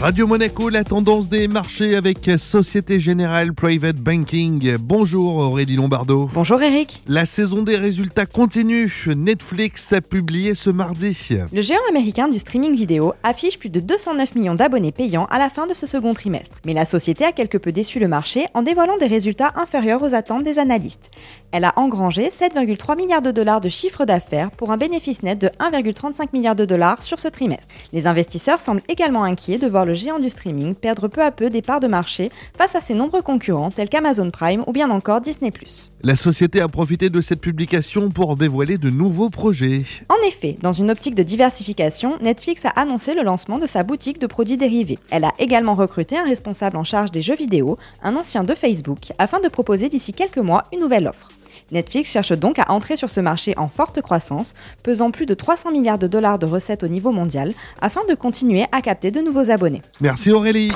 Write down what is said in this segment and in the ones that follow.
Radio Monaco, la tendance des marchés avec Société Générale Private Banking. Bonjour Aurélie Lombardo. Bonjour Eric. La saison des résultats continue. Netflix a publié ce mardi. Le géant américain du streaming vidéo affiche plus de 209 millions d'abonnés payants à la fin de ce second trimestre. Mais la société a quelque peu déçu le marché en dévoilant des résultats inférieurs aux attentes des analystes. Elle a engrangé 7,3 milliards de dollars de chiffre d'affaires pour un bénéfice net de 1,35 milliard de dollars sur ce trimestre. Les investisseurs semblent également inquiets de voir le géant du streaming perdre peu à peu des parts de marché face à ses nombreux concurrents tels qu'Amazon Prime ou bien encore Disney ⁇ La société a profité de cette publication pour dévoiler de nouveaux projets. En effet, dans une optique de diversification, Netflix a annoncé le lancement de sa boutique de produits dérivés. Elle a également recruté un responsable en charge des jeux vidéo, un ancien de Facebook, afin de proposer d'ici quelques mois une nouvelle offre. Netflix cherche donc à entrer sur ce marché en forte croissance, pesant plus de 300 milliards de dollars de recettes au niveau mondial, afin de continuer à capter de nouveaux abonnés. Merci Aurélie.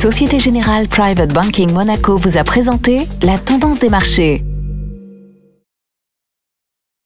Société Générale Private Banking Monaco vous a présenté la tendance des marchés.